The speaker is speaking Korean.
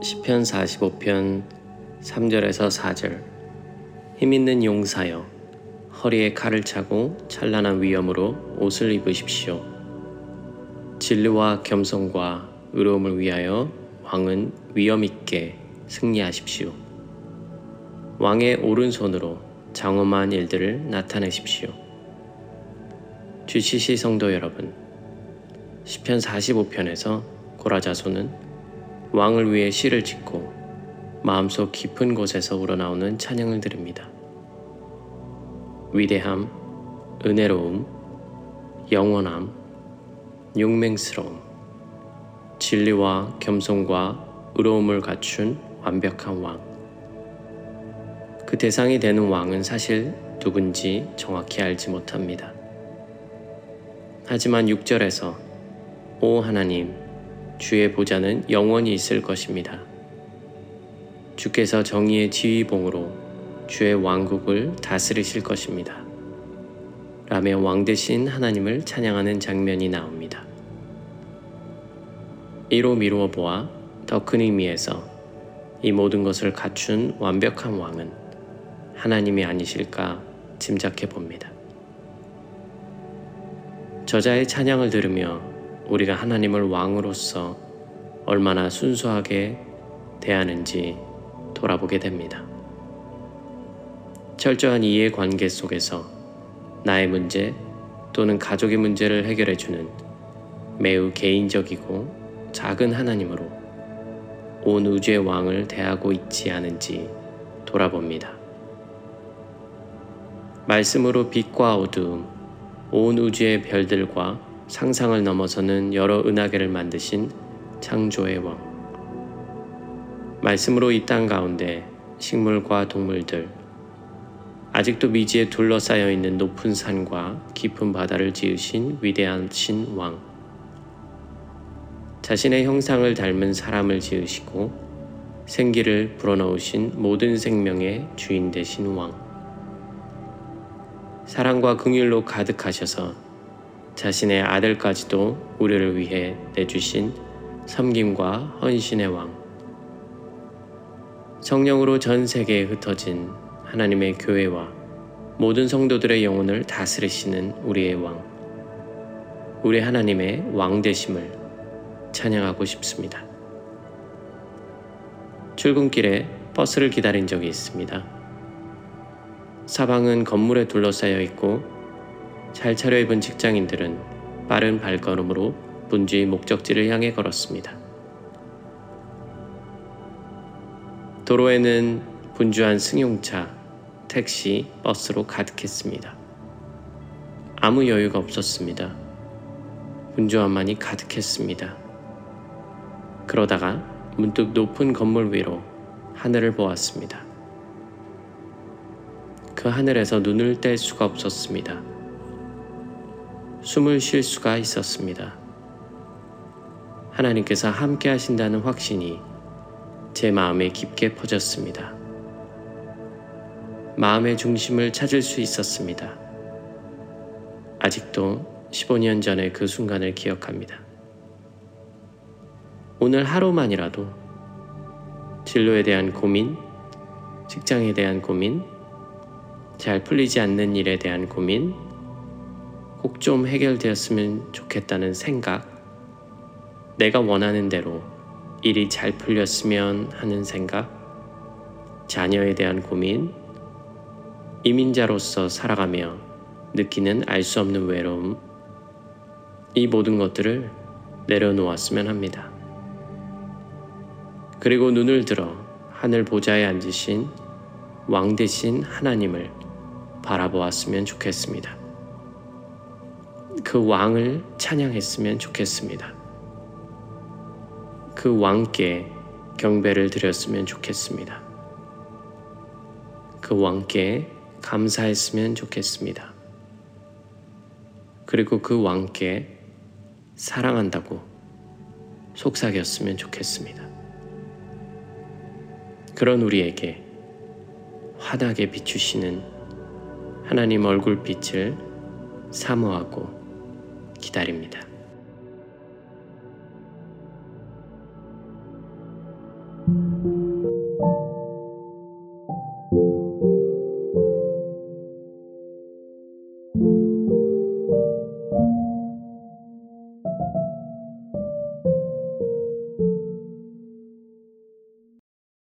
45편 3절에서 4절 힘 있는 용사여 허리에 칼을 차고 찬란한 위엄으로 옷을 입으십시오. 진리와 겸손과 의로움을 위하여 왕은 위엄 있게 승리하십시오. 왕의 오른손으로 장엄한 일들을 나타내십시오. 주시시 성도 여러분, 시편 45편에서 고라자손은 왕을 위해 시를 짓고 마음속 깊은 곳에서 우러나오는 찬양을 드립니다. 위대함, 은혜로움, 영원함, 용맹스러움, 진리와 겸손과 의로움을 갖춘 완벽한 왕. 그 대상이 되는 왕은 사실 누군지 정확히 알지 못합니다. 하지만 6절에서 오 하나님, 주의 보좌는 영원히 있을 것입니다. 주께서 정의의 지휘봉으로 주의 왕국을 다스리실 것입니다. 라며 왕 대신 하나님을 찬양하는 장면이 나옵니다. 이로 미루어 보아 더 큰 의미에서 이 모든 것을 갖춘 완벽한 왕은 하나님이 아니실까 짐작해 봅니다. 저자의 찬양을 들으며 우리가 하나님을 왕으로서 얼마나 순수하게 대하는지 돌아보게 됩니다. 철저한 이해 관계 속에서 나의 문제 또는 가족의 문제를 해결해 주는 매우 개인적이고 작은 하나님으로 온 우주의 왕을 대하고 있지 않은지 돌아봅니다. 말씀으로 빛과 어두움, 온 우주의 별들과 상상을 넘어서는 여러 은하계를 만드신 창조의 왕. 말씀으로 이 땅 가운데 식물과 동물들, 아직도 미지에 둘러싸여 있는 높은 산과 깊은 바다를 지으신 위대하신 왕. 자신의 형상을 닮은 사람을 지으시고 생기를 불어넣으신 모든 생명의 주인 되신 왕. 사랑과 긍휼로 가득하셔서 자신의 아들까지도 우리를 위해 내주신 섬김과 헌신의 왕. 성령으로 전 세계에 흩어진 하나님의 교회와 모든 성도들의 영혼을 다스리시는 우리의 왕. 우리 하나님의 왕 되심을 찬양하고 싶습니다. 출근길에 버스를 기다린 적이 있습니다. 사방은 건물에 둘러싸여 있고 잘 차려입은 직장인들은 빠른 발걸음으로 분주히 목적지를 향해 걸었습니다. 도로에는 분주한 승용차, 택시, 버스로 가득했습니다. 아무 여유가 없었습니다. 분주함만이 가득했습니다. 그러다가 문득 높은 건물 위로 하늘을 보았습니다. 그 하늘에서 눈을 뗄 수가 없었습니다. 숨을 쉴 수가 있었습니다. 하나님께서 함께 하신다는 확신이 제 마음에 깊게 퍼졌습니다. 마음의 중심을 찾을 수 있었습니다. 아직도 15년 전의 그 순간을 기억합니다. 오늘 하루만이라도 진로에 대한 고민, 직장에 대한 고민, 잘 풀리지 않는 일에 대한 고민, 꼭 좀 해결되었으면 좋겠다는 생각, 내가 원하는 대로 일이 잘 풀렸으면 하는 생각, 자녀에 대한 고민, 이민자로서 살아가며 느끼는 알 수 없는 외로움, 이 모든 것들을 내려놓았으면 합니다. 그리고 눈을 들어 하늘 보좌에 앉으신 왕 대신 하나님을 바라보았으면 좋겠습니다. 그 왕을 찬양했으면 좋겠습니다. 그 왕께 경배를 드렸으면 좋겠습니다. 그 왕께 감사했으면 좋겠습니다. 그리고 그 왕께 사랑한다고 속삭였으면 좋겠습니다. 그런 우리에게 환하게 비추시는 하나님 얼굴빛을 사모하고 기다립니다.